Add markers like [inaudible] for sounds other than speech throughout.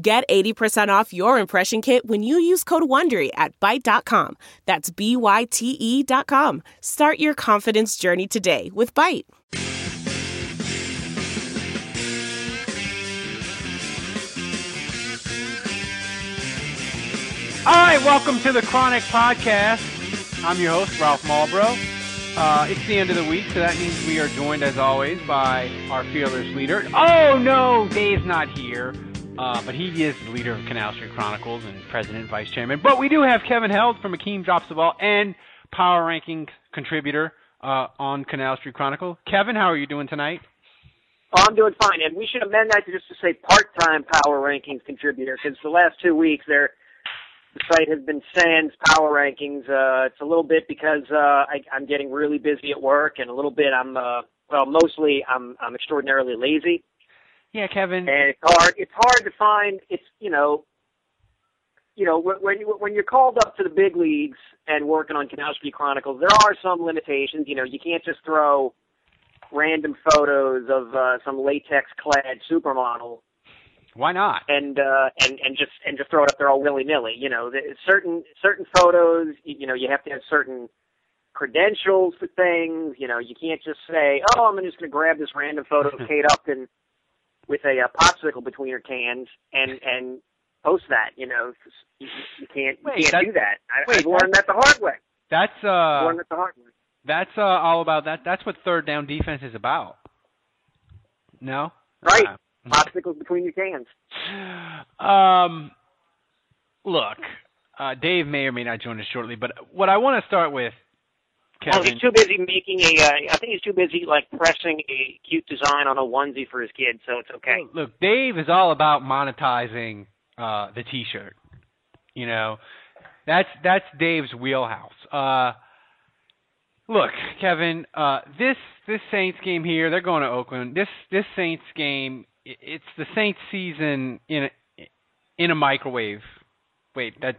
Get 80% off your impression kit when you use code WONDERY at Byte.com. That's B-Y-T-E dot com. Start your confidence journey today with Byte. All right, welcome to the Chronic Podcast. I'm your host, Ralph Malbrough. Uh, it's the end of the week, so that means we are joined, as always, by our fearless leader. Oh, no, Dave's not here. Uh, but he is the leader of Canal Street Chronicles and president vice chairman. But we do have Kevin Held from Akeem Drops the Ball and Power Ranking contributor uh, on Canal Street Chronicle. Kevin, how are you doing tonight? Oh, I'm doing fine, and we should amend that to just to say part-time Power Rankings contributor because the last two weeks there, the site has been sans Power Rankings. Uh, it's a little bit because uh, I, I'm getting really busy at work, and a little bit I'm uh, well, mostly I'm I'm extraordinarily lazy. Yeah, Kevin. And it's hard. It's hard to find. It's you know, you know when you when you're called up to the big leagues and working on Street Chronicles, there are some limitations. You know, you can't just throw random photos of uh, some latex-clad supermodel. Why not? And uh, and and just and just throw it up there all willy nilly. You know, the, certain certain photos. You know, you have to have certain credentials for things. You know, you can't just say, "Oh, I'm just going to grab this random photo of [laughs] Kate Upton with a, a popsicle between her cans and and post that. You know, you, you can't wait, you can't do that. I, wait, I've learned that the hard way. That's uh, I've learned that the hard way. That's uh, all about that. That's what third down defense is about. No, right? Uh, Popsicles between your cans. Um, look, uh, Dave may or may not join us shortly, but what I want to start with Kevin. Oh, he's too busy making a. Uh, I think he's too busy like pressing a cute design on a onesie for his kid, so it's okay. Look, Dave is all about monetizing uh, the T-shirt. You know, that's that's Dave's wheelhouse. Uh, look, Kevin, uh, this this Saints game here, they're going to Oakland. This this Saints game, it's the Saints season in a, in a microwave. Wait, that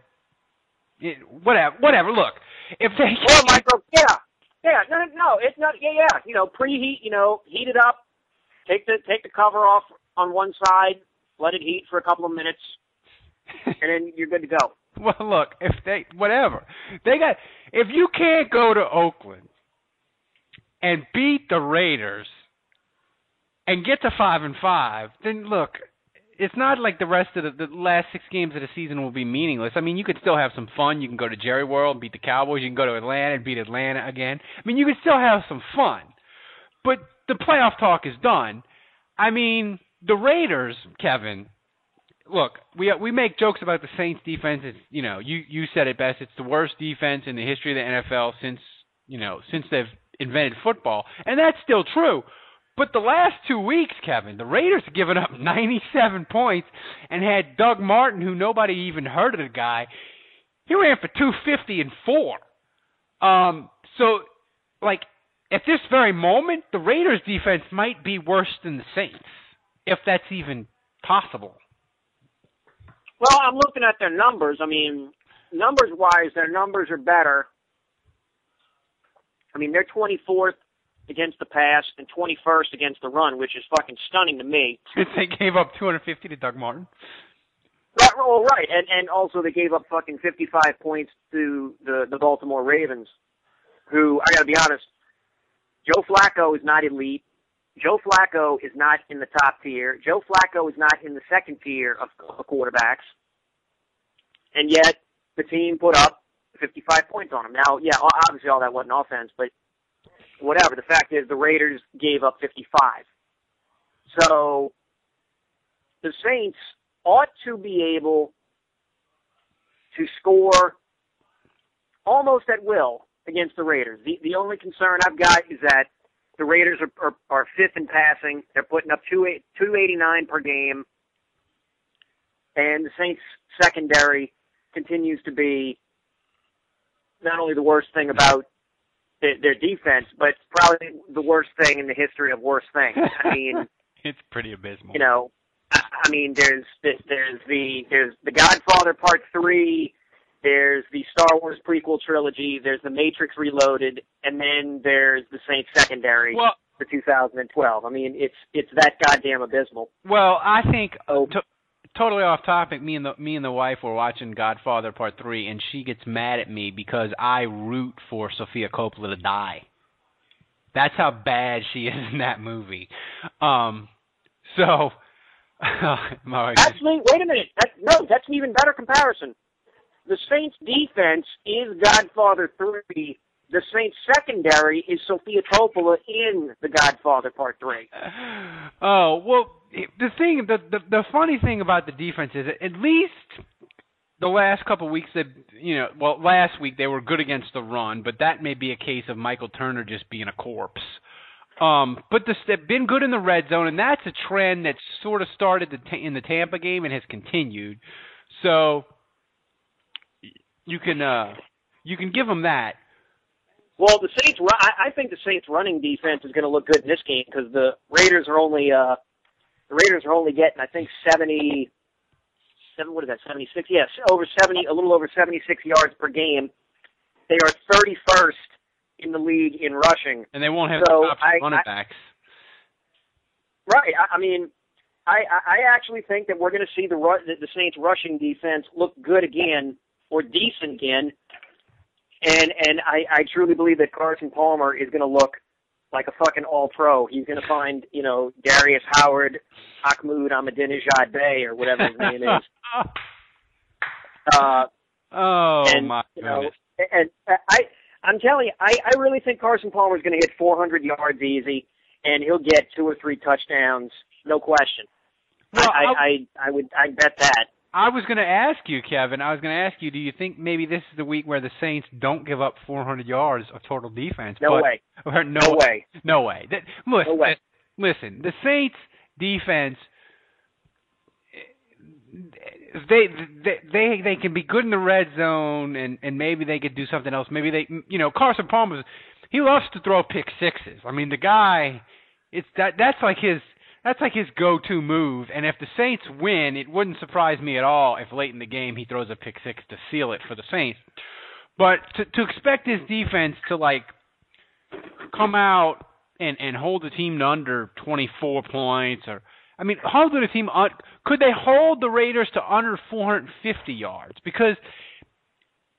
whatever, whatever. Look, if they well, micro, oh, yeah, yeah, no, no, no, it's not, yeah, yeah. You know, preheat, you know, heat it up, take the take the cover off on one side, let it heat for a couple of minutes, [laughs] and then you're good to go. Well, look, if they whatever they got, if you can't go to Oakland and beat the Raiders and get to five and five, then look, it's not like the rest of the, the last six games of the season will be meaningless. I mean, you could still have some fun. You can go to Jerry World and beat the Cowboys. You can go to Atlanta and beat Atlanta again. I mean, you can still have some fun. But the playoff talk is done. I mean, the Raiders, Kevin. Look, we we make jokes about the Saints defense. It's you know, you you said it best. It's the worst defense in the history of the NFL since you know since they've invented football, and that's still true. But the last two weeks, Kevin, the Raiders have given up [laughs] 97 points and had Doug Martin, who nobody even heard of the guy. He ran for 250 and four. Um, so, like, at this very moment, the Raiders' defense might be worse than the Saints, if that's even possible. Well, I'm looking at their numbers. I mean, numbers wise, their numbers are better. I mean, they're 24th against the pass and 21st against the run, which is fucking stunning to me. [laughs] they gave up 250 to Doug Martin. Right, well, right, and and also they gave up fucking 55 points to the the Baltimore Ravens, who I got to be honest, Joe Flacco is not elite. Joe Flacco is not in the top tier. Joe Flacco is not in the second tier of, of quarterbacks, and yet the team put up 55 points on him. Now, yeah, obviously all that wasn't offense, but whatever. The fact is, the Raiders gave up 55. So the Saints ought to be able to score almost at will against the Raiders. The the only concern I've got is that the Raiders are are, are fifth in passing. They're putting up two two eighty nine per game. and the Saints secondary continues to be not only the worst thing about their, their defense, but probably the worst thing in the history of worst things. I [laughs] mean, it's pretty abysmal. you know, I, mean, there's there's the there's the Godfather Part Three, there's the Star Wars prequel trilogy, there's the Matrix Reloaded, and then there's the Saints secondary well, for 2012. I mean, it's it's that goddamn abysmal. well, I think Oh. to, totally off topic. Me and the me and the wife were watching Godfather Part Three, and she gets mad at me because I root for Sofia Coppola to die. That's how bad she [laughs] is in that movie. Um, so, [laughs] my Actually, wait a minute. That, no, that's an even better comparison. The Saints defense is Godfather 3. The Saints secondary is Sofia Coppola in The Godfather Part 3. [sighs] Oh well, the thing, the, the the funny thing about the defense is at least the last couple of weeks that you know, well, last week they were good against the run, but that may be a case of Michael Turner just being a corpse. Um, but this, they've been good in the red zone, and that's a trend that sort of started the in the Tampa game and has continued. So you can uh, you can give them that. Well, the Saints, I I think the Saints running defense is going to look good in this game because the Raiders are only, uh, the Raiders are only getting, I think, seventy seven. What is that, 76? Yes, over 70, a little over 76 yards per game. They are 31st in the league in rushing. And they won't have So, the top I- running I- backs. Right. I, I mean, I, I I actually think that we're going to see the the Saints rushing defense look good again or decent again, and and I I truly believe that Carson Palmer is going to look like a fucking all pro. He's going to find you know Darius Howard, Ahmad Ahmadinejad Bey or whatever his name is. [laughs] Uh, oh and my you know, goodness. and I I'm telling you, I I really think Carson Palmer is going to hit 400 yards easy, and he'll get two or three touchdowns, no question. Well, I, I, I I would I bet that. I was going to ask you, Kevin. I was going to ask you, do you think maybe this is the week where the Saints don't give up 400 yards of total defense? No but, way. [laughs] Or no, No way. No way. That, listen, No way. listen, the Saints defense they they they they can be good in the red zone and and maybe they could do something else. Maybe they you know Carson Palmer he loves to throw pick sixes. I mean the guy it's that that's like his that's like his go-to move. And if the Saints win, it wouldn't surprise me at all if late in the game he throws a pick six to seal it for the Saints. But to to expect his defense to like come out and and hold the team to under 24 points or I mean, holding the team could they hold the Raiders to under 450 yards? Because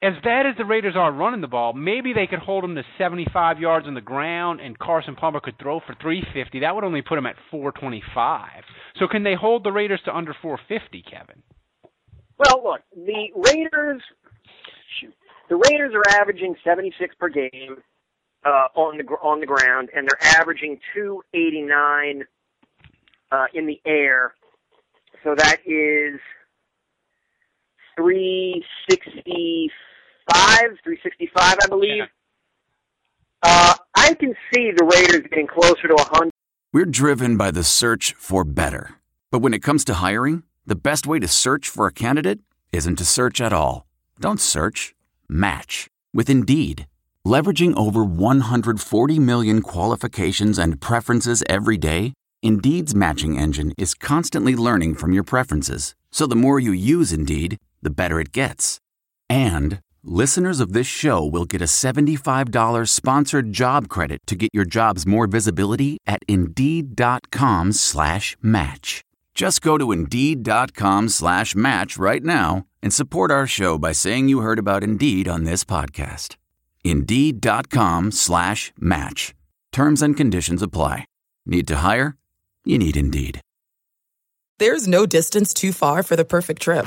as bad as the Raiders are running the ball, maybe they could hold them to 75 yards on the ground, and Carson Palmer could throw for 350. That would only put them at 425. So can they hold the Raiders to under 450, Kevin? Well, look, the Raiders shoot, the Raiders are averaging 76 per game uh, on the on the ground, and they're averaging 289 uh, in the air. So that is 365, 365, I believe. Yeah. Uh, I can see the Raiders getting closer to 100. We're driven by the search for better. But when it comes to hiring, the best way to search for a candidate isn't to search at all. Don't search, match with Indeed. Leveraging over 140 million qualifications and preferences every day, Indeed's matching engine is constantly learning from your preferences. So the more you use Indeed, the better it gets. And listeners of this show will get a $75 sponsored job credit to get your jobs more visibility at Indeed.com slash match. Just go to Indeed.com slash match right now and support our show by saying you heard about Indeed on this podcast. Indeed.com slash match. Terms and conditions apply. Need to hire? You need Indeed. There's no distance too far for the perfect trip.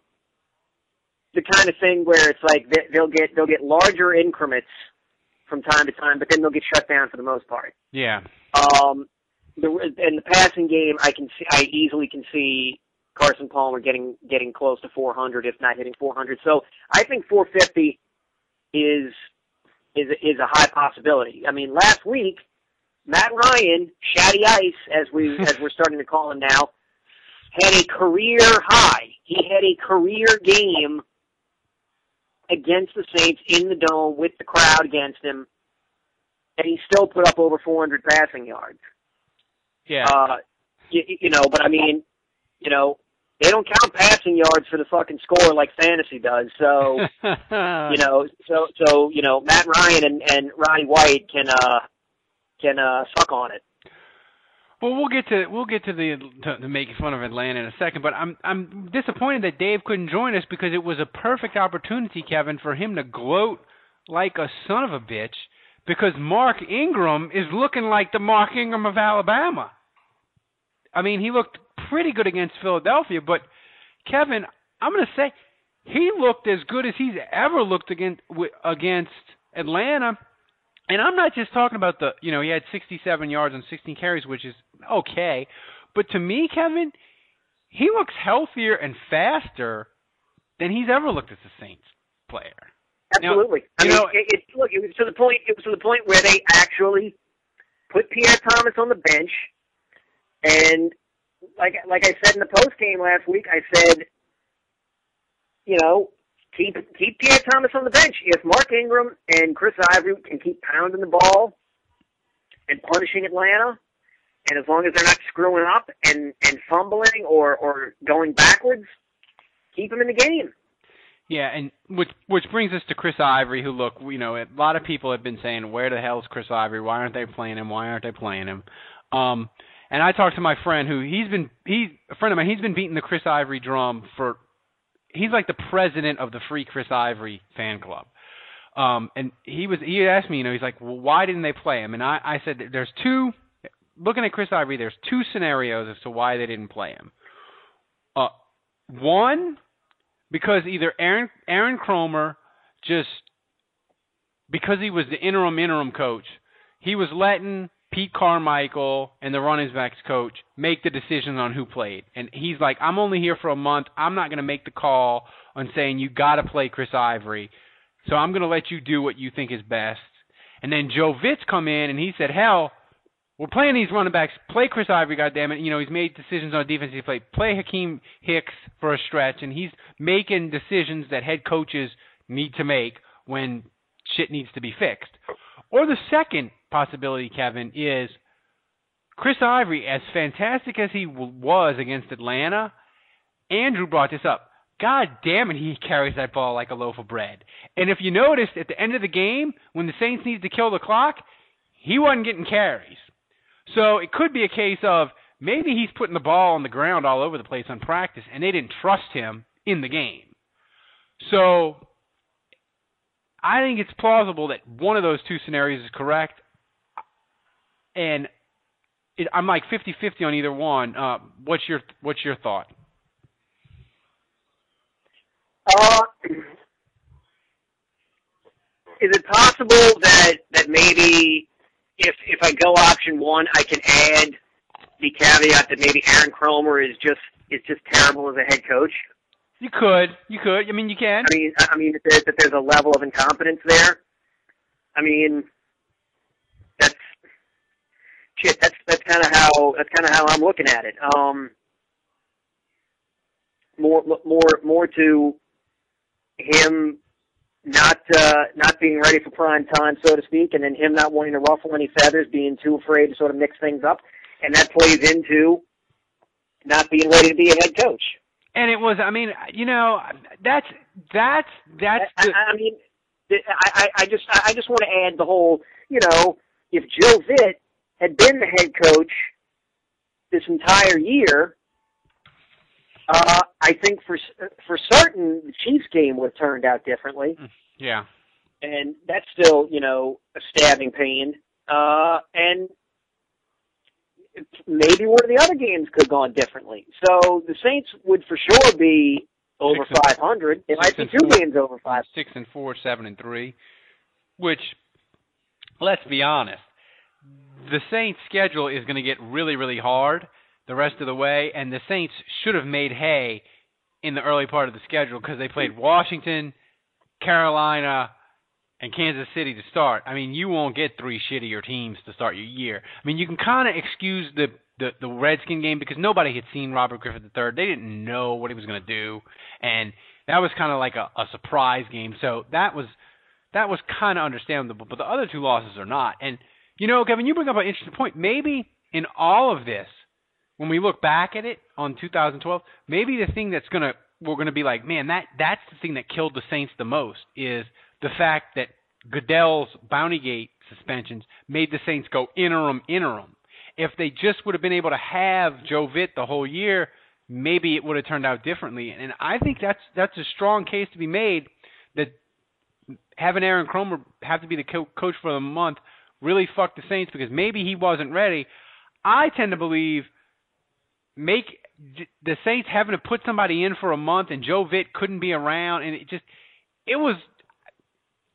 the kind of thing where it's like they- they'll get they'll get larger increments from time to time, but then they'll get shut down for the most part. Yeah. Um, the in the passing game, I can see I easily can see Carson Palmer getting getting close to 400, if not hitting 400. So I think 450 is is is a high possibility. I mean, last week Matt Ryan, Shatty Ice, as we [laughs] as we're starting to call him now, had a career high. He had a career game against the Saints in the dome with the crowd against him, and he still put up over 400 passing yards. Yeah. Uh, you, you know, but I mean, you know, they don't count passing yards for the fucking score like fantasy does. So, [laughs] you know, so so you know, Matt Ryan and and Roddy White can uh can uh suck on it. Well, we'll get to we'll get to the to, to making fun of Atlanta in a second, but I'm I'm disappointed that Dave couldn't join us because it was a perfect opportunity, Kevin, for him to gloat like a son of a bitch because Mark Ingram is looking like the Mark Ingram of Alabama. I mean, he looked pretty good against Philadelphia, but Kevin, I'm going to say he looked as good as he's ever looked against against Atlanta. And I'm not just talking about the, you know, he had 67 yards and 16 carries, which is okay. But to me, Kevin, he looks healthier and faster than he's ever looked as a Saints player. Absolutely. Now, I mean, know- it, it, look, it was to the point. It was to the point where they actually put Pierre Thomas on the bench, and like like I said in the post game last week, I said, you know, keep keep Pierre Thomas on the bench. If Mark Ingram and Chris Ivory can keep pounding the ball and punishing Atlanta, and as long as they're not screwing up and and fumbling or or going backwards, keep them in the game. Yeah, and which which brings us to Chris Ivory, who look, you know, a lot of people have been saying, where the hell is Chris Ivory? Why aren't they playing him? Why aren't they playing him? Um, and I talked to my friend who he's been he's a friend of mine. He's been beating the Chris Ivory drum for. He's like the president of the Free Chris Ivory fan club. Um, and he was he asked me, you know, he's like, well, why didn't they play him? And I I said there's two. Looking at Chris Ivory, there's two scenarios as to why they didn't play him. Uh, one because either Aaron Aaron Kromer just because he was the interim interim coach, he was letting Pete Carmichael and the running backs coach make the decisions on who played. And he's like, I'm only here for a month. I'm not going to make the call on saying you got to play Chris Ivory. So I'm going to let you do what you think is best. And then Joe Vitt come in and he said, hell, we're playing these running backs. Play Chris Ivory, goddammit. You know, he's made decisions on defensive play. Play Akiem Hicks for a stretch, and he's making decisions that head coaches need to make when shit needs to be fixed. Or the second possibility, Kevin, is Chris Ivory, as fantastic as he was against Atlanta, Andrew brought this up. God damn it, he carries that ball like a loaf of bread. And if you noticed at the end of the game, when the Saints needed to kill the clock, he wasn't getting carries. So it could be a case of maybe he's putting the ball on the ground all over the place on practice, and they didn't trust him in the game. So I think it's plausible that one of those two scenarios is correct, and it, I'm like 50-50 on either one. Uh, what's your what's your thought? Uh, [clears throat] is it possible that that maybe if if I go option one, I can add the caveat that maybe Aaron Kromer is just is just terrible as a head coach? You could, you could. I mean, you can. I mean, I mean that there's, that there's a level of incompetence there. I mean, that's shit. That's that's kind of how that's kind of how I'm looking at it. Um, more more more to him not uh, not being ready for prime time, so to speak, and then him not wanting to ruffle any feathers, being too afraid to sort of mix things up, and that plays into not being ready to be a head coach. And it was, I mean, you know, that's that's that's. I, The, I mean, I, I, I just I just want to add the whole, you know, if Joe Vitt had been the head coach this entire year, uh, I think for for certain the Chiefs game would have turned out differently, yeah. and that's still you know a stabbing pain. Uh, and maybe one of the other games could have gone differently. So the Saints would for sure be over 500. It might be two four. games over five. six and four, seven and three, which, let's be honest, the Saints' schedule is going to get really, really hard the rest of the way, and the Saints should have made hay in the early part of the schedule because they played Washington, Carolina, and Kansas City to start. I mean, you won't get three shittier teams to start your year. I mean, you can kind of excuse the the the Redskin game because nobody had seen Robert Griffin III. They didn't know what he was going to do, and that was kind of like a, a surprise game. So that was that was kind of understandable. But the other two losses are not. And you know, Kevin, you bring up an interesting point. Maybe in all of this, when we look back at it on 2012, maybe the thing that's gonna we're gonna be like, man, that that's the thing that killed the Saints the most is the fact that Goodell's Bounty Gate suspensions made the Saints go interim interim. If they just would have been able to have Joe Vitt the whole year, maybe it would have turned out differently. And I think that's that's a strong case to be made that having Aaron Kromer have to be the co- coach for the month really fucked the Saints because maybe he wasn't ready. I tend to believe make the Saints having to put somebody in for a month and Joe Vitt couldn't be around and it just it was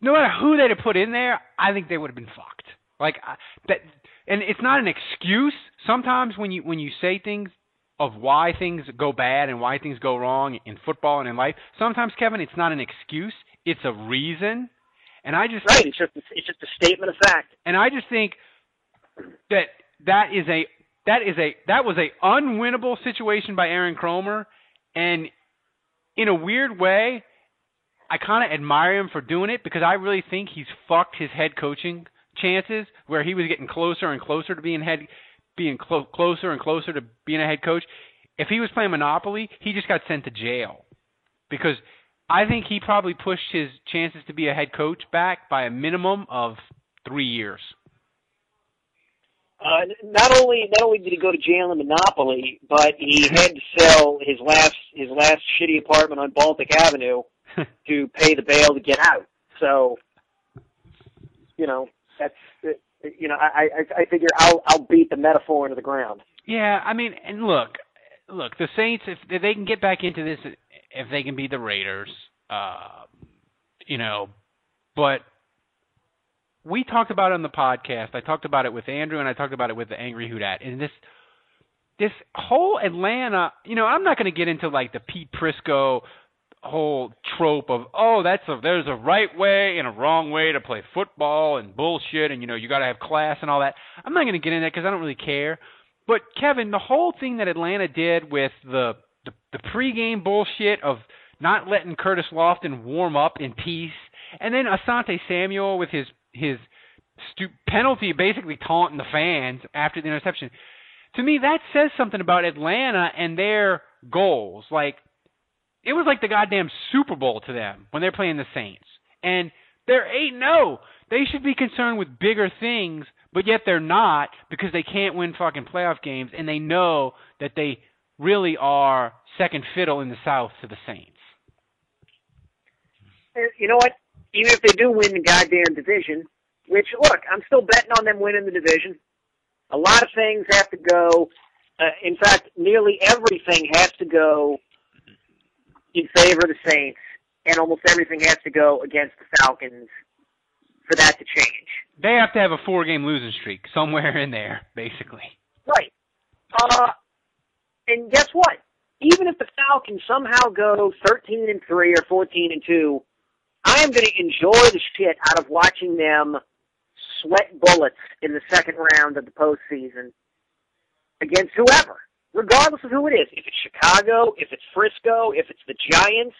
no matter who they'd have put in there, I think they would have been fucked. Like that, and it's not an excuse. Sometimes when you when you say things of why things go bad and why things go wrong in football and in life, sometimes Kevin, it's not an excuse. It's a reason. And I just Right. It's just it's just a statement of fact. and I just think that that is a that is a that was a unwinnable situation by Aaron Kromer, and in a weird way, I kind of admire him for doing it because I really think he's fucked his head coaching chances where he was getting closer and closer to being head being clo- closer and closer to being a head coach. If he was playing Monopoly, he just got sent to jail because I think he probably pushed his chances to be a head coach back by a minimum of three years. Uh, not only not only did he go to jail in Monopoly, but he had to sell his last his last shitty apartment on Baltic Avenue [laughs] to pay the bail to get out. So, you know, that's you know, I I, I figure I'll I'll beat the metaphor into the ground. Yeah, I mean, and look, look, the Saints if, if they can get back into this, if they can be the Raiders, uh, you know, but we talked about it on the podcast. I talked about it with Andrew, and I talked about it with the Angry Houdat. And this, this whole Atlanta, you know, I'm not going to get into like the Pete Prisco whole trope of oh that's a there's a right way and a wrong way to play football and bullshit and you know you got to have class and all that. I'm not going to get into that because I don't really care. But Kevin, the whole thing that Atlanta did with the the, the pregame bullshit of not letting Curtis Lofton warm up in peace, and then Asante Samuel with his his stu- penalty, basically taunting the fans after the interception. To me, that says something about Atlanta and their goals. Like it was like the goddamn Super Bowl to them when they're playing the Saints, and they're eight zero. Oh. They should be concerned with bigger things, but yet they're not because they can't win fucking playoff games, and they know that they really are second fiddle in the South to the Saints. You know what? Even if they do win the goddamn division, which look, I'm still betting on them winning the division. A lot of things have to go. Uh, in fact, nearly everything has to go in favor of the Saints, and almost everything has to go against the Falcons for that to change. They have to have a four game losing streak somewhere in there, basically. Right. Uh, and guess what? Even if the Falcons somehow go 13 and 3 or 14 and 2, I am going to enjoy the shit out of watching them sweat bullets in the second round of the postseason against whoever, regardless of who it is. If it's Chicago, if it's Frisco, if it's the Giants,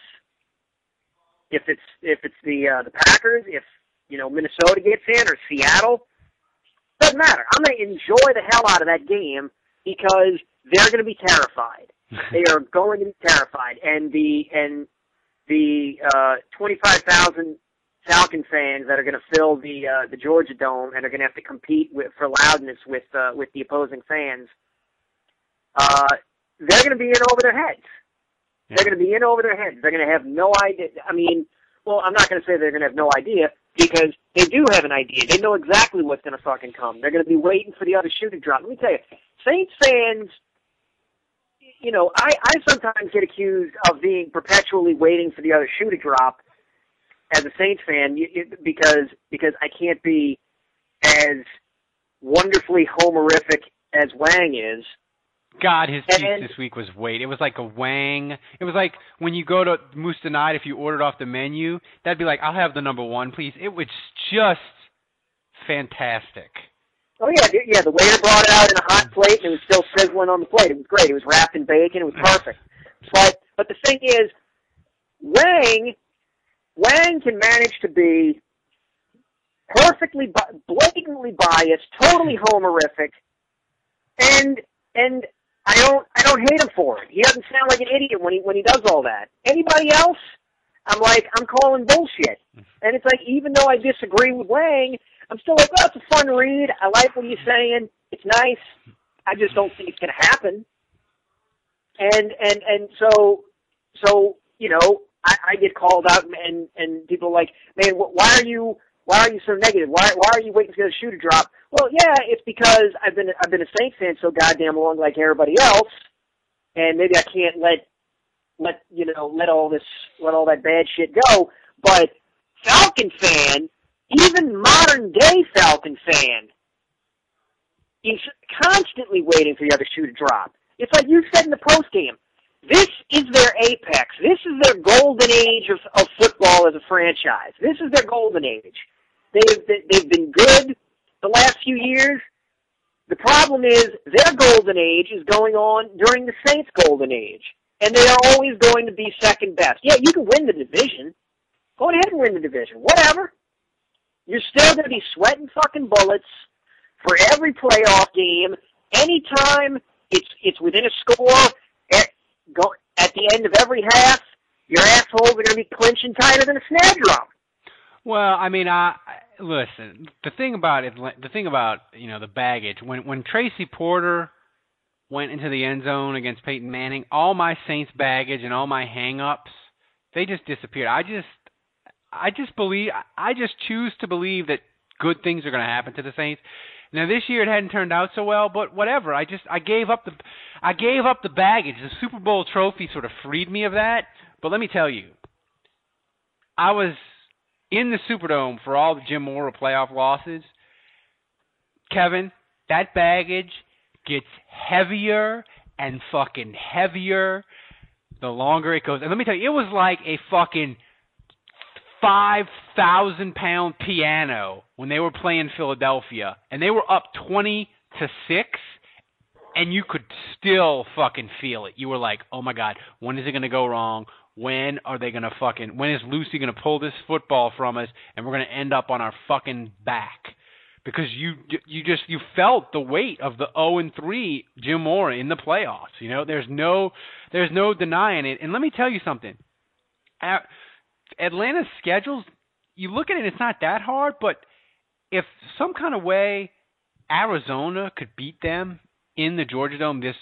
if it's if it's the uh, the Packers, if you know Minnesota gets in or Seattle, doesn't matter. I'm going to enjoy the hell out of that game because they're going to be terrified. [laughs] they are going to be terrified, and the and the uh, 25,000 Falcon fans that are going to fill the uh, the Georgia Dome and are going to have to compete with for loudness with uh, with the opposing fans. Uh, they're going to be in over their heads. They're going to be in over their heads. They're going to have no idea. I mean, well, I'm not going to say they're going to have no idea because they do have an idea. They know exactly what's going to fucking come. They're going to be waiting for the other shoe to drop. Let me tell you, Saints fans, you know, I I sometimes get accused of being perpetually waiting for the other shoe to drop as a Saints fan you, it, because because I can't be as wonderfully homerific as Wang is. God, his And- this week was wait. It was like a wang. It was like when you go to Moose Tonight, if you ordered off the menu, that'd be like, I'll have the number one, please. It was just fantastic. Oh yeah, the- yeah. The waiter brought it out in a hot plate, and it was still sizzling on the plate. It was great. It was wrapped in bacon. It was perfect. But but the thing is, Wang Wang can manage to be perfectly, bi- blatantly biased, totally hmm. homerific, and and I don't I don't hate him for it. He doesn't sound like an idiot when he when he does all that. Anybody else, I'm like I'm calling bullshit. Hmm. And it's like even though I disagree with Wang, I'm still like, well, it's a fun read. I like what he's saying. It's nice. I just don't think it's gonna happen. And and and so so you know I, I get called out and and people are like, man, why are you why are you so negative? Why why are you waiting for the shoe to drop? Well, yeah, it's because I've been I've been a Saints fan so goddamn long, like everybody else, and maybe I can't let let you know let all this let all that bad shit go. But Falcon fan, even modern day Falcon fan, is constantly waiting for the other shoe to drop. It's like you said in the post game. This is their apex. This is their golden age of, of football as a franchise. This is their golden age. They've they've been good the last few years. The problem is their golden age is going on during the Saints' golden age, and they are always going to be second best. Yeah, you can win the division. Go ahead and win the division. Whatever. You're still going to be sweating fucking bullets for every playoff game. Anytime it's it's within a score, at, go, at the end of every half, your assholes are going to be clinching tighter than a snare drum. Well, I mean, I I- listen. The thing about it, the thing about you know the baggage when when Tracy Porter went into the end zone against Peyton Manning, all my Saints baggage and all my hang-ups, they just disappeared. I just I just believe I just choose to believe that good things are going to happen to the Saints. Now this year it hadn't turned out so well, but whatever. I just I gave up the I gave up the baggage. The Super Bowl trophy sort of freed me of that. But let me tell you, I was in the Superdome for all the Jim Mora playoff losses. Kevin, that baggage gets heavier and fucking heavier the longer it goes. And let me tell you, it was like a fucking five thousand pound piano when they were playing Philadelphia, and they were up twenty to six, and you could still fucking feel it. You were like, "Oh my god, when is it gonna go wrong? When are they gonna fucking? When is Lucy gonna pull this football from us, and we're gonna end up on our fucking back?" Because you you just you felt the weight of the 0 and 3 Jim Mora in the playoffs. You know, there's no there's no denying it. And let me tell you something. A- Atlanta's schedules, you look at it, it's not that hard, but if some kind of way Arizona could beat them in the Georgia Dome this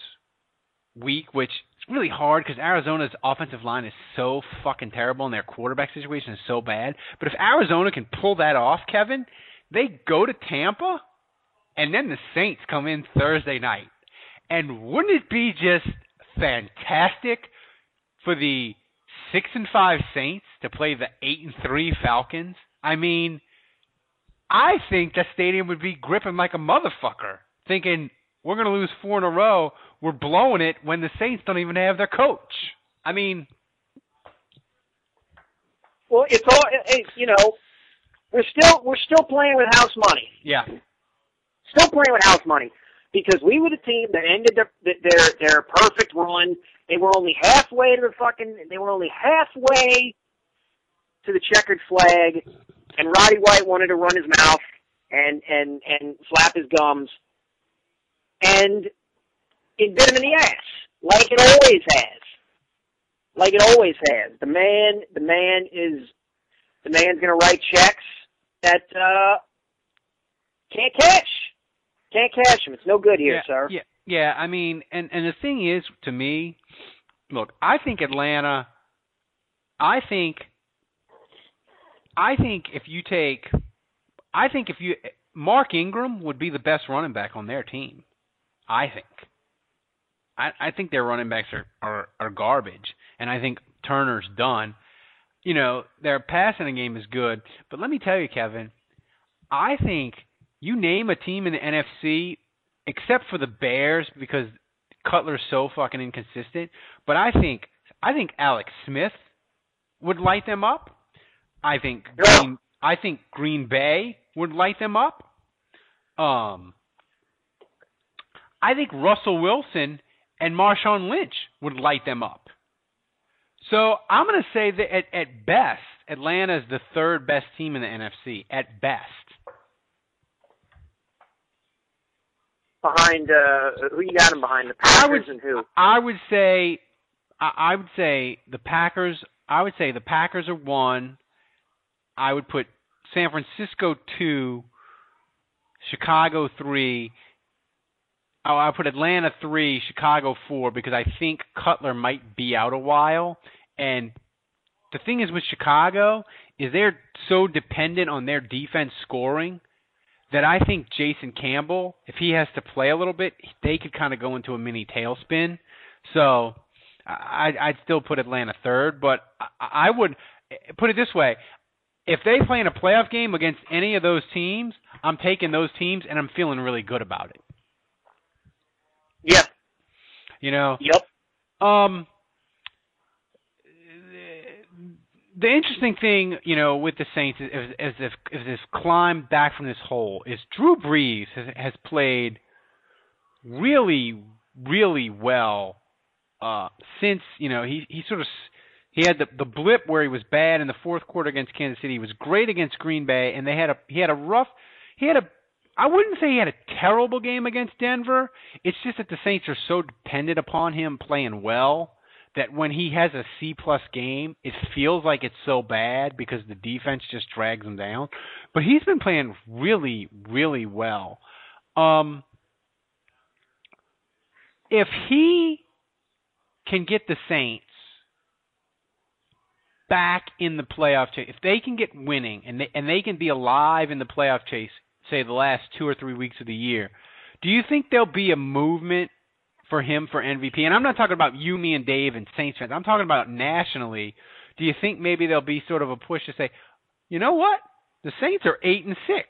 week, which is really hard because Arizona's offensive line is so fucking terrible and their quarterback situation is so bad. But if Arizona can pull that off, Kevin, they go to Tampa and then the Saints come in Thursday night. And wouldn't it be just fantastic for the six and five Saints to play the eight and three Falcons? I mean, I think that stadium would be gripping like a motherfucker, thinking we're going to lose four in a row. We're blowing it when the Saints don't even have their coach. I mean, Well, it's all it, it- you know. We're still we're still playing with house money. yeah, Still playing with house money because we were the team that ended their their their perfect run. They were only halfway to the fucking. They were only halfway to the checkered flag, and Roddy White wanted to run his mouth and and and flap his gums, and it bit him in the ass like it always has, like it always has. The man, the man is the man's gonna write checks that uh can't cash. Can't cash them. It's no good here, yeah, sir. Yeah, yeah. I mean, and and the thing is, to me, look, I think Atlanta. I think. I think if you take, I think if you Mark Ingram would be the best running back on their team. I think. I, I think their running backs are, are are garbage, and I think Turner's done. You know, their passing game is good, but let me tell you, Kevin, I think you name a team in the NFC, except for the Bears, because Cutler's so fucking inconsistent. But I think I think Alex Smith would light them up. I think Green I think Green Bay would light them up. Um I think Russell Wilson and Marshawn Lynch would light them up. So I'm going to say that at, at best, Atlanta is the third best team in the NFC. At best. Behind uh, who you got them behind? The Packers I would, and who? I would say, I, I would say the Packers. I would say the Packers are one. I would put San Francisco two, Chicago three. Oh, I put Atlanta three, Chicago four because I think Cutler might be out a while. And the thing is with Chicago is they're so dependent on their defense scoring that I think Jason Campbell, if he has to play a little bit, they could kind of go into a mini tailspin. So I, I'd still put Atlanta third, but I, I would put it this way: if they play in a playoff game against any of those teams, I'm taking those teams, and I'm feeling really good about it. Yep. You know. Yep. Um. The interesting thing, you know, with the Saints is, is if is this climb back from this hole is Drew Brees has, has played really, really well uh, since you know he he sort of he had the the blip where he was bad in the fourth quarter against Kansas City. He was great against Green Bay, and they had a he had a rough he had a I wouldn't say he had a terrible game against Denver. It's just that the Saints are so dependent upon him playing well that when he has a C plus game, it feels like it's so bad because the defense just drags him down. But he's been playing really, really well. Um, if he can get the Saints back in the playoff chase, if they can get winning and they and they can be alive in the playoff chase, say the last two or three weeks of the year, do you think there'll be a movement for him for MVP? And I'm not talking about you, me, and Dave and Saints fans. I'm talking about nationally. Do you think maybe there'll be sort of a push to say, you know what, the Saints are eight and six,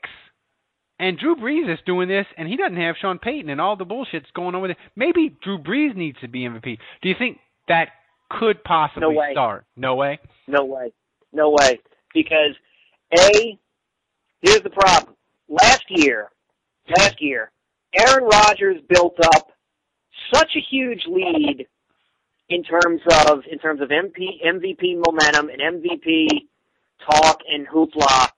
and Drew Brees is doing this, and he doesn't have Sean Payton and all the bullshit's going on with it. Maybe Drew Brees needs to be MVP. Do you think that could possibly No way. start? No way. No way. No way. Because A, here's the problem. Last year, last year, Aaron Rodgers built up such a huge lead in terms of in terms of MP, MVP momentum and MVP talk and hoopla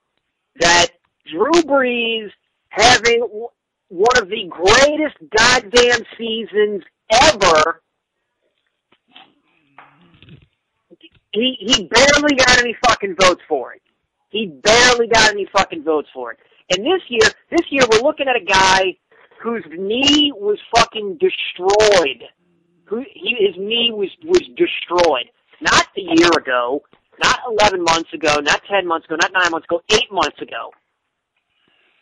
that Drew Brees having one of the greatest goddamn seasons ever he he barely got any fucking votes for it. He barely got any fucking votes for it. And this year, this year we're looking at a guy whose knee was fucking destroyed. Who he, his knee was was destroyed. Not a year ago, not eleven months ago, not ten months ago, not nine months ago, eight months ago.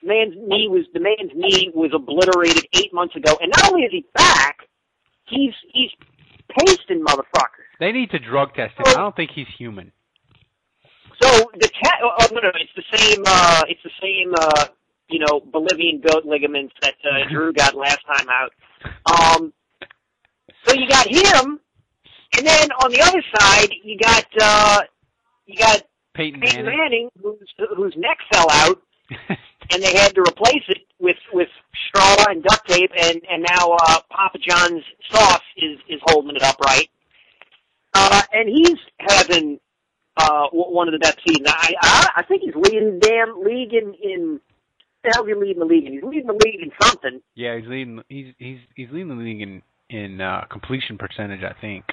Man's knee was the man's knee was obliterated eight months ago, and not only is he back, he's he's pasting motherfuckers. They need to drug test him. I don't think he's human. So the cat, oh, oh, no, no, it's the same. Uh, it's the same. Uh, you know, Bolivian goat ligaments that uh, Drew got last time out. Um, so you got him, and then on the other side, you got uh, you got Peyton Peyton Manning. Manning, whose whose neck fell out, [laughs] and they had to replace it with with straw and duct tape, and and now uh, Papa John's sauce is is holding it upright. Uh, and he's having uh, one of the best seasons. I, I I think he's leading the damn league in in. The hell is he leading the league? in? He's leading the league in something. yeah, he's leading. He's he's he's leading the league in in uh, completion percentage. I think.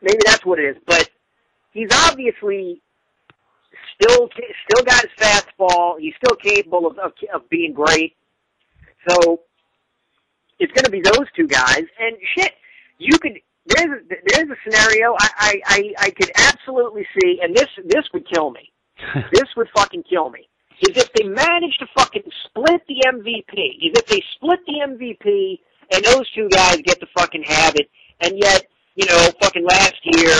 Maybe that's what it is. But he's obviously still still got his fastball. He's still capable of of, of being great. So it's going to be those two guys. And shit, you could. There's a, there's a scenario I, I I I could absolutely see, and this this would kill me. [laughs] this would fucking kill me. Is if they manage to fucking split the MVP. Is if they split the MVP and those two guys get to fucking have it. And yet, you know, fucking last year,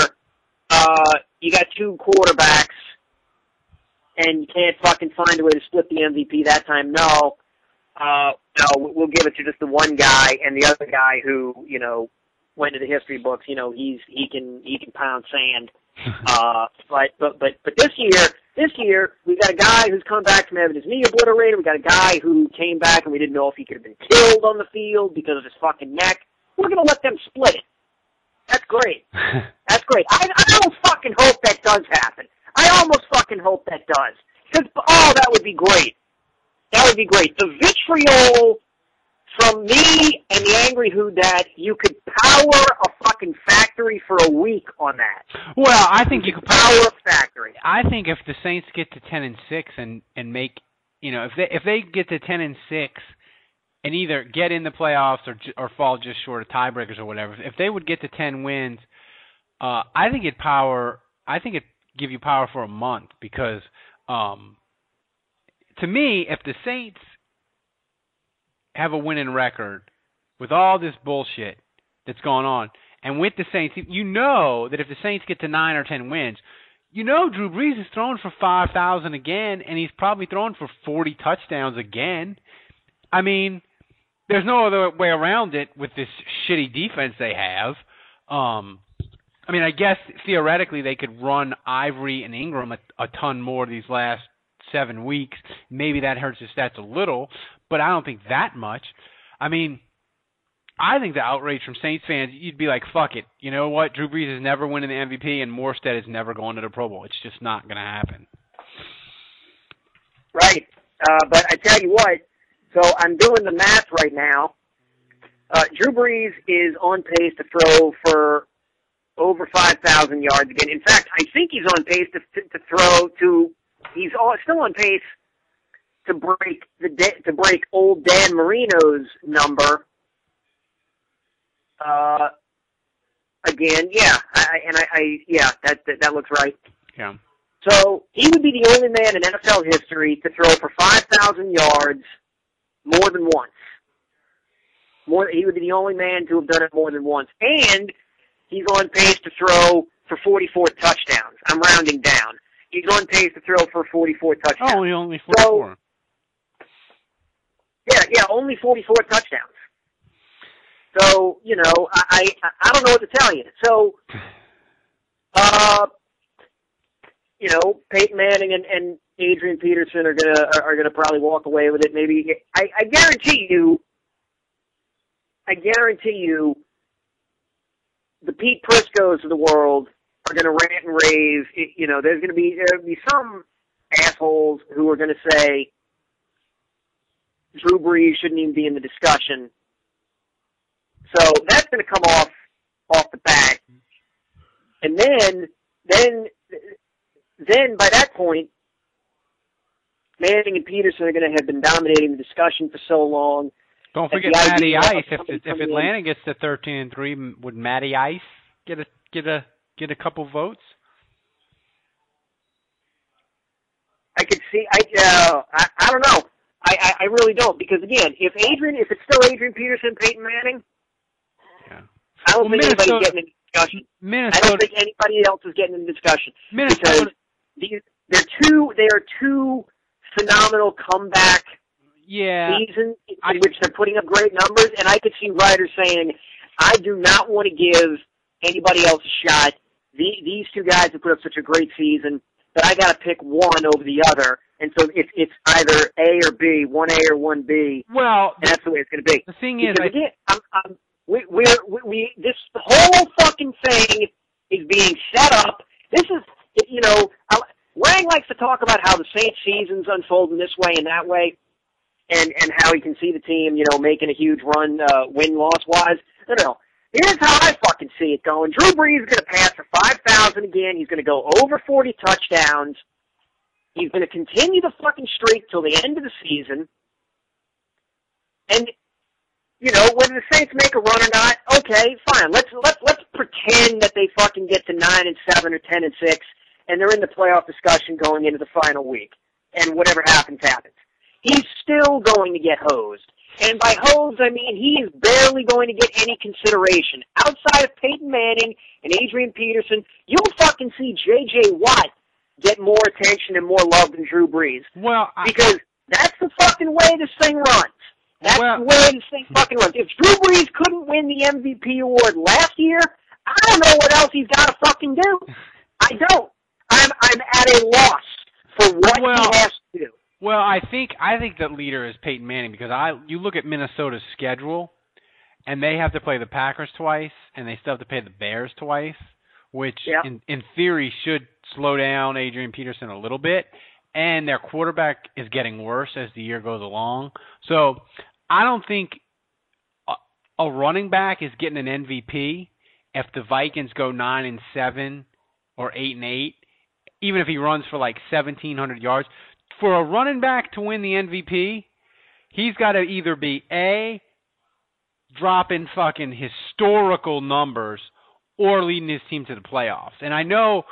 uh, you got two quarterbacks, and you can't fucking find a way to split the MVP that time. No, uh, no, we'll give it to just the one guy, and the other guy who, you know, went to the history books. You know, he's he can he can pound sand. [laughs] uh, but but but but this year, this year we got a guy who's come back from having his knee obliterated. We got a guy who came back and we didn't know if he could have been killed on the field because of his fucking neck. We're gonna let them split it. That's great. [laughs] That's great. I I don't fucking hope that does happen. I almost fucking hope that does. Cause oh, that would be great. That would be great. The vitriol from me and the Angry Who Dat, you could power a fucking factory for a week on that. Well, I think you could power a factory. I think if the Saints get to ten and six and and make, you know, if they if they get to ten and six and either get in the playoffs or or fall just short of tiebreakers or whatever, if they would get to ten wins, uh, I think it power. I think it give you power for a month because, um, to me, if the Saints have a winning record with all this bullshit that's going on, and with the Saints, you know that if the Saints get to nine or ten wins, you know Drew Brees is throwing for five thousand again, and he's probably throwing for forty touchdowns again. I mean, there's no other way around it with this shitty defense they have. Um, I mean, I guess theoretically they could run Ivory and Ingram a, a ton more these last seven weeks. Maybe that hurts his stats a little, but I don't think that much. I mean, I think the outrage from Saints fans, you'd be like, fuck it. You know what? Drew Brees is never winning the MVP, and Morstead is never going to the Pro Bowl. It's just not going to happen. Right. Uh, but I tell you what, so I'm doing the math right now. Uh, Drew Brees is on pace to throw for over 5,000 yards again. In fact, I think he's on pace to, to, to throw to, he's all, still on pace to break the to break old Dan Marino's number. Uh, again, yeah, I, and I, I yeah, that, that that looks right. Yeah. So he would be the only man in NFL history to throw for five thousand yards more than once. More, he would be the only man to have done it more than once, and he's on pace to throw for 44 touchdowns. I'm rounding down. He's on pace to throw for 44 touchdowns. Oh, only 44. So, yeah, only 44 touchdowns. So, you know, I, I, I don't know what to tell you. So, uh, you know, Peyton Manning and, and Adrian Peterson are gonna are gonna probably walk away with it. Maybe I, I guarantee you, I guarantee you, the Pete Priscos of the world are gonna rant and rave. You know, there's gonna be there'll be some assholes who are gonna say Drew Brees shouldn't even be in the discussion. So that's going to come off off the bat, and then then then by that point, Manning and Peterson are going to have been dominating the discussion for so long. Don't forget Matty Ice. If if Atlanta gets to thirteen and three, would Matty Ice get a get a get a couple votes? I could see. I uh, I, I don't know. I, I I really don't because again, if Adrian, if it's still Adrian Peterson, Peyton Manning, yeah. I don't well, think Minnesota, anybody's getting in the discussion. Minnesota, I don't think anybody else is getting in the discussion Minnesota, because these they're two they are two phenomenal comeback yeah, seasons in I- which they're putting up great numbers, and I could see writers saying, "I do not want to give anybody else a shot. The, these two guys have put up such a great season that I got to pick one over the other." And so it's it's either A or B, one A or one B, well, and that's the way it's going to be. the thing is, Because I, again, I'm, I'm, we, we're, we, we, this whole fucking thing is being set up. This is, you know, I, Wang likes to talk about how the Saints season's unfolding this way and that way, and and how he can see the team, you know, making a huge run, uh, win loss wise. No, no. Here's how I fucking see it going. Drew Brees is going to pass for five thousand again. He's going to go over forty touchdowns. He's going to continue the fucking streak till the end of the season. And you know, whether the Saints make a run or not, okay, fine. Let's let's let's pretend that they fucking get to nine and seven or ten and six, and they're in the playoff discussion going into the final week, and whatever happens, happens. He's still going to get hosed. And by hosed I mean he is barely going to get any consideration. Outside of Peyton Manning and Adrian Peterson, you'll fucking see J.J. Watt get more attention and more love than Drew Brees. Well, I, Because that's the fucking way this thing runs. That's Well- the way this thing fucking runs. If Drew Brees couldn't win the MVP award last year, I don't know what else he's got to fucking do. [laughs] I don't. I'm I'm at a loss for what Well- he has to do. Well, I think I think the leader is Peyton Manning because I you look at Minnesota's schedule, and they have to play the Packers twice, and they still have to play the Bears twice, which Yeah. in in theory should slow down Adrian Peterson a little bit. And their quarterback is getting worse as the year goes along. So I don't think a, a running back is getting an MVP if the Vikings go nine and seven or eight and eight, even if he runs for like seventeen hundred yards for a running back to win the MVP, he's got to either be A, dropping fucking historical numbers, or leading his team to the playoffs. And I know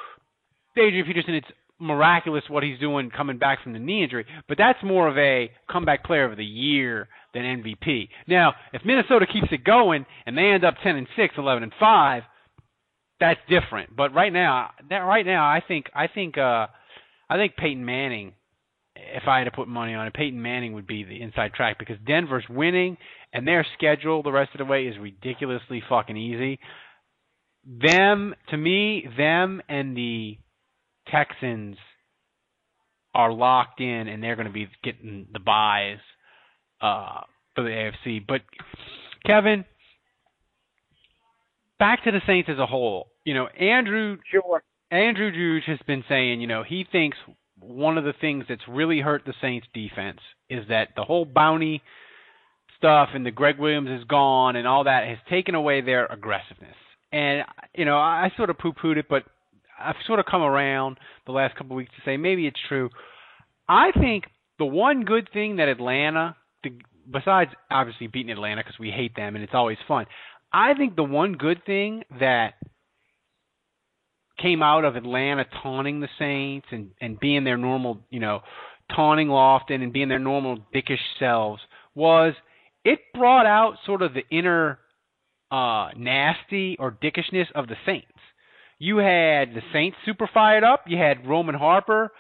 Adrian Peterson, it's miraculous what he's doing coming back from the knee injury, but that's more of a comeback player of the year than MVP. Now, if Minnesota keeps it going and they end up 10 and 6, 11 and 5, that's different. But right now, that right now, I think I think uh I think Peyton Manning if I had to put money on it, Peyton Manning would be the inside track because Denver's winning and their schedule the rest of the way is ridiculously fucking easy. Them to me, them and the Texans are locked in and they're going to be getting the byes uh for the AFC. But Kevin, back to the Saints as a whole. You know, Andrew Sure. Andrew Juge has been saying, you know, he thinks one of the things that's really hurt the Saints defense is that the whole bounty stuff and the Gregg Williams is gone and all that has taken away their aggressiveness. And you know, I sort of poo-pooed it, but I've sort of come around the last couple of weeks to say maybe it's true. I think the one good thing that Atlanta, besides obviously beating Atlanta because we hate them and it's always fun, I think the one good thing that came out of Atlanta taunting the Saints and and being their normal, you know, taunting Lofton and being their normal dickish selves was it brought out sort of the inner uh nasty or dickishness of the Saints. You had the Saints super fired up, you had Roman Harper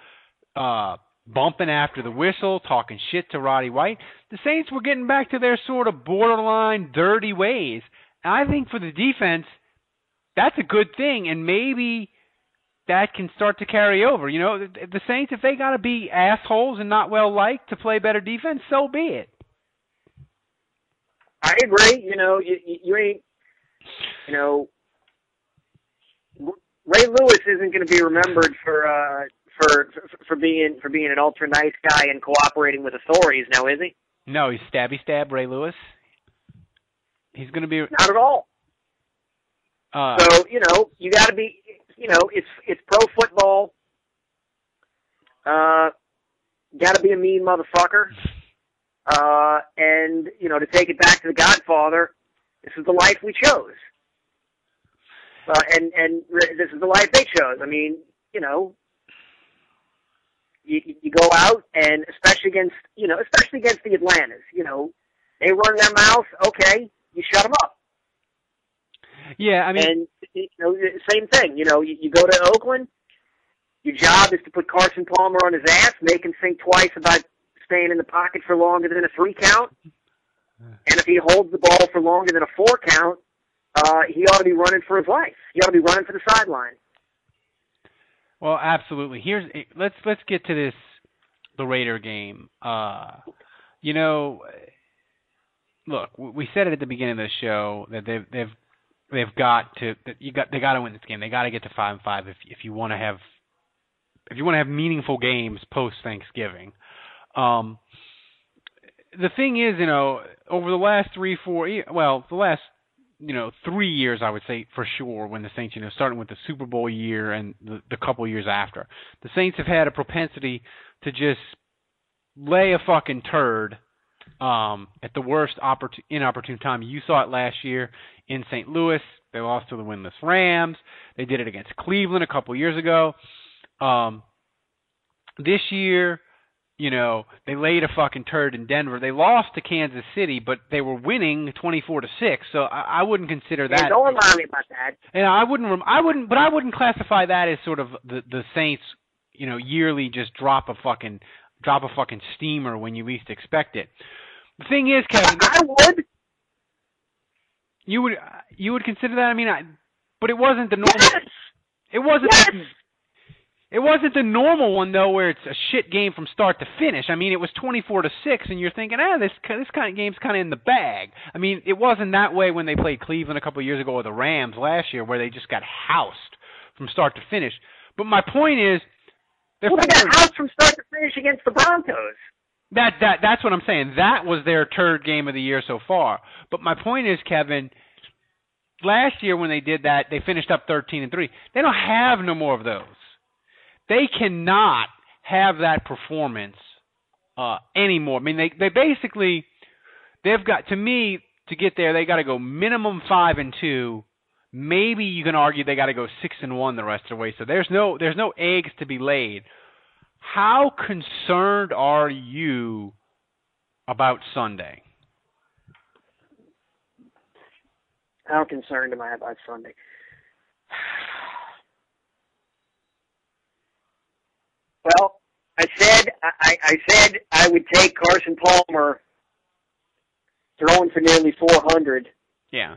uh bumping after the whistle, talking shit to Roddy White. The Saints were getting back to their sort of borderline dirty ways. And I think for the defense that's a good thing, and maybe that can start to carry over. You know, the, the Saints, if they got to be assholes and not well liked to play better defense, so be it. I agree. You know, you, you you ain't, you know, Ray Lewis isn't going to be remembered for uh for for being for being an ultra nice guy and cooperating with authorities. Now, is he? No, he's stabby stab Ray Lewis. He's going to be. Not at all. Uh, So you know, you got to be. You know, it's it's pro football. Uh, got to be a mean motherfucker. Uh, and you know, to take it back to the Godfather, this is the life we chose. Uh, and and this is the life they chose. I mean, you know, you you go out and especially against you know especially against the Atlantas, you know, they run their mouth. Okay, you shut them up. yeah, I mean, and you know, same thing. You know, you, you go to Oakland. Your job is to put Carson Palmer on his ass, make him think twice about staying in the pocket for longer than a three count. And if he holds the ball for longer than a four count, uh, he ought to be running for his life. He ought to be running for the sideline. Well, absolutely. Here's let's let's get to this the Raider game. Uh, you know, look, we said it at the beginning of the show that they've they've they've got to you got they got to win this game. They got to get to five and five if if you want to have if you want to have meaningful games post Thanksgiving. Um, the thing is, you know, over the last three, four, well, the last you know, three years, I would say for sure, when the Saints, you know, starting with the Super Bowl year and the, the couple years after, the Saints have had a propensity to just lay a fucking turd um, at the worst opportun- inopportune time. You saw it last year in St. Louis. They lost to the winless Rams. They did it against Cleveland a couple years ago. Um, this year, you know, they laid a fucking turd in Denver. They lost to Kansas City, but they were winning 24 to 6. So I, I wouldn't consider that. Yeah, don't remind me about that. And I wouldn't I wouldn't but I wouldn't classify that as sort of the the Saints, you know, yearly just drop a fucking drop a fucking steamer when you least expect it. The thing is, Kevin, I would. you would you would consider that. I mean, I, but it wasn't the normal. Yes. It wasn't. Yes. The, it wasn't the normal one though, where it's a shit game from start to finish. I mean, it was twenty-four to six, and you're thinking, ah, this this kind of game's kind of in the bag. I mean, it wasn't that way when they played Cleveland a couple of years ago or the Rams last year, where they just got housed from start to finish. But my point is, Well, they got out from start to finish against the Broncos. that that that's what I'm saying. That was their third game of the year so far. But my point is, Kevin, last year when they did that, they finished up 13 and 3. They don't have no more of those. They cannot have that performance uh anymore. I mean they they basically they've got to me to get there they got to go minimum 5 and 2. Maybe you can argue they got to go 6 and 1 the rest of the way. So there's no there's no eggs to be laid. How concerned are you about Sunday? How concerned am I about Sunday? Well, I said I, I said I would take Carson Palmer throwing for nearly 400, Yeah.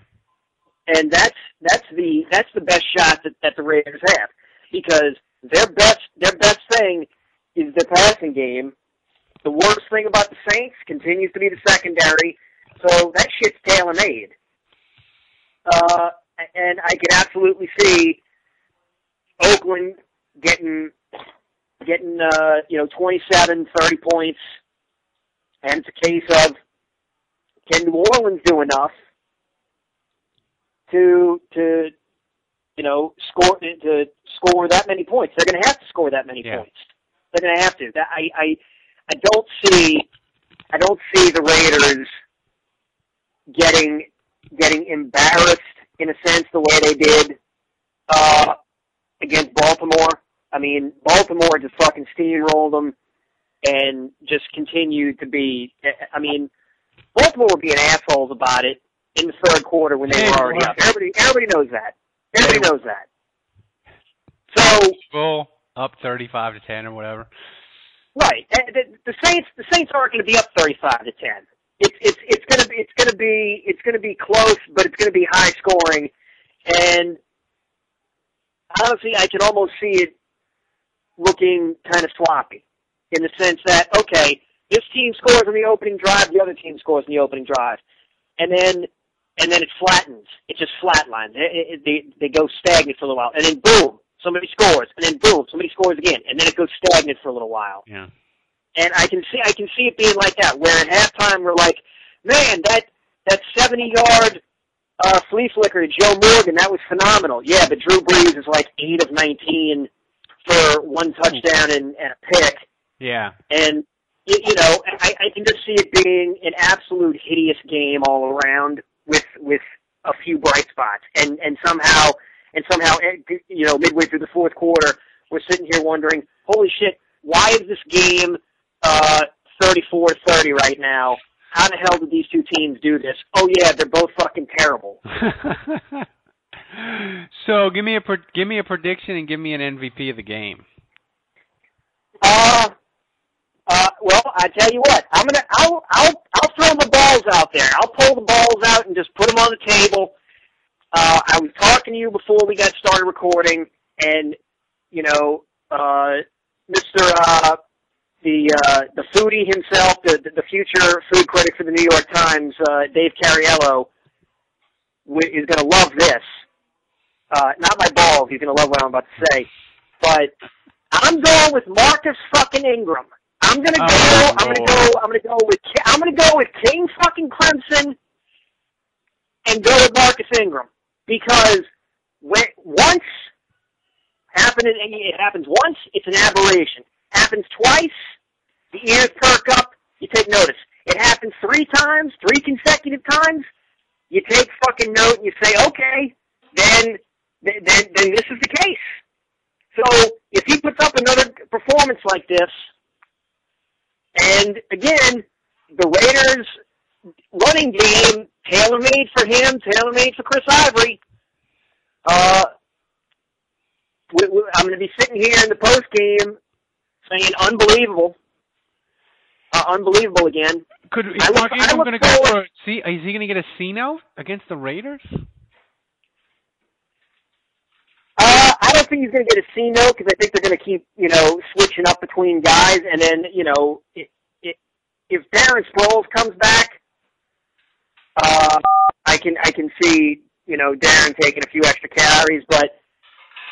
and that's that's the that's the best shot that, that the Raiders have because their best their best thing is the passing game. The worst thing about the Saints continues to be the secondary, so that shit's tailor made. Uh, and I could absolutely see Oakland getting getting uh, you know 27, 30 points, and it's a case of can New Orleans do enough to to you know score to score that many points? They're going to have to score that many Yeah. points. They're going to have to. That I I I don't see I don't see the Raiders getting getting embarrassed in a sense the way they did uh, against Baltimore. I mean, Baltimore just fucking steamrolled them and just continued to be. I mean, Baltimore were being assholes about it in the third quarter when they were already up. Everybody, everybody knows that. Everybody knows that. So Full up 35 to 10 or whatever. Right. The, the Saints the Saints aren't going to be up thirty five to ten. It's it's it's going to be it's going to be it's going to be close, but it's going to be high scoring. And honestly, I can almost see it looking kind of sloppy in the sense that okay, this team scores on the opening drive, the other team scores on the opening drive, and then and then it flattens. It just flatlines. It, it, they they go stagnant for a little while, and then boom, somebody scores, and then boom, somebody scores again, and then it goes stagnant for a little while. Yeah. And I can see I can see it being like that, where at halftime we're like, man, that that seventy yard uh, flea flicker to Joe Morgan, that was phenomenal. Yeah, but Drew Brees is like eight of nineteen for one touchdown and, and a pick, Yeah. and you, you know I, I can just see it being an absolute hideous game all around with with a few bright spots, and and somehow and somehow eh, you know midway through the fourth quarter we're sitting here wondering, holy shit, why is this game uh 34 to 30 right now? How the hell did these two teams do this? Oh yeah, they're both fucking terrible. [laughs] so give me a give me a prediction and give me an MVP of the game. Uh, uh, well, I tell you what, I'm gonna, I'll, I'll, I'll throw the balls out there. I'll pull the balls out and just put them on the table. Uh, I was talking to you before we got started recording, and you know, uh, Mr. Uh, the uh, the foodie himself, the the future food critic for the New York Times, uh, Dave Cariello, wi- is going to love this. Uh, not my balls. He's going to love what I'm about to say, but I'm going with Marcus fucking Ingram. I'm gonna go. Oh, I'm gonna go. I'm gonna go with. I'm gonna go with King fucking Clemson, and go with Marcus Ingram because when once happened, and it happens once, it's an aberration. Happens twice, the ears perk up. You take notice. It happens three times, three consecutive times. You take fucking note and you say, okay, then then then, then this is the case. So if he puts up another performance like this, And again, the Raiders running game tailor made for him, tailor made for Chris Ivory. Uh, we, we, I'm going to be sitting here in the post game saying unbelievable, uh, unbelievable again. Could is I look- Mark Ingram going to go for? See, is he going to get a C now against the Raiders? Uh, I don't think he's going to get a C note because I think they're going to keep, you know, switching up between guys, and then, you know, it, it, if Darren Sproles comes back, uh, I can I can see, you know, Darren taking a few extra carries, but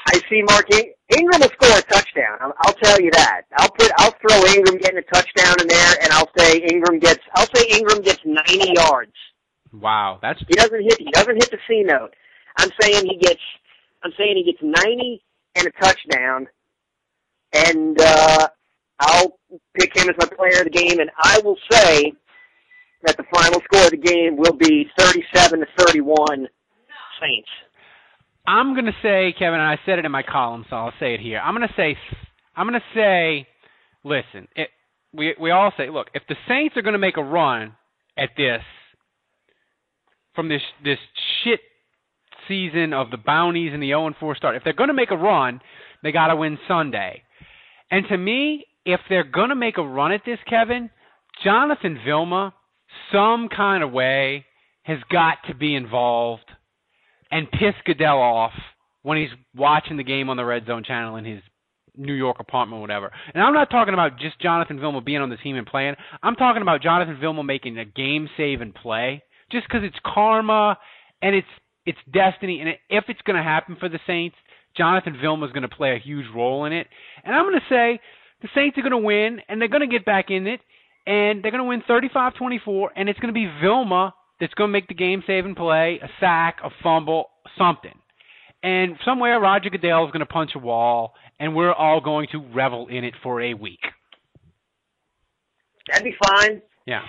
I see Mark In- Ingram will score a touchdown. I'll, I'll tell you that. I'll put I'll throw Ingram getting a touchdown in there, and I'll say Ingram gets I'll say Ingram gets 90 yards. Wow, that's He doesn't hit. He doesn't hit the C note. I'm saying he gets. I'm saying he gets 90 and a touchdown, and uh, I'll pick him as my player of the game. And I will say that the final score of the game will be 37 to 31 Saints. I'm gonna say, Kevin, and I said it in my column, so I'll say it here. I'm gonna say, I'm gonna say, listen, it, we we all say, look, if the Saints are gonna make a run at this from this this shit season of the bounties and the 0 and 4 start, if they're gonna make a run, they gotta win Sunday. And to me, if they're gonna make a run at this, Kevin, Jonathan Vilma, some kind of way, has got to be involved and piss Goodell off when he's watching the game on the Red Zone channel in his New York apartment or whatever. And I'm not talking about just Jonathan Vilma being on the team and playing. I'm talking about Jonathan Vilma making a game save and play just because it's karma and it's it's destiny. And if it's going to happen for the Saints, Jonathan Vilma is going to play a huge role in it. And I'm going to say the Saints are going to win and they're going to get back in it and they're going to win 35-24 and it's going to be Vilma that's going to make the game save and play, a sack, a fumble, something. And somewhere Roger Goodell is going to punch a wall, and we're all going to revel in it for a week. That'd be fine. Yeah,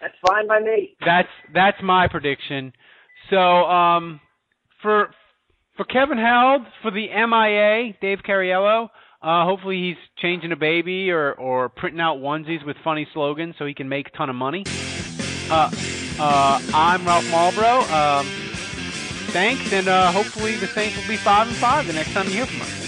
That's fine by me. that's that's my prediction. So um, for for Kevin Held for the MIA, Dave Cariello. Uh, hopefully he's changing a baby or, or printing out onesies with funny slogans so he can make a ton of money. Uh, uh, I'm Ralph Malbrough. Um, thanks, and uh, hopefully the Saints will be five and five the next time you hear from us.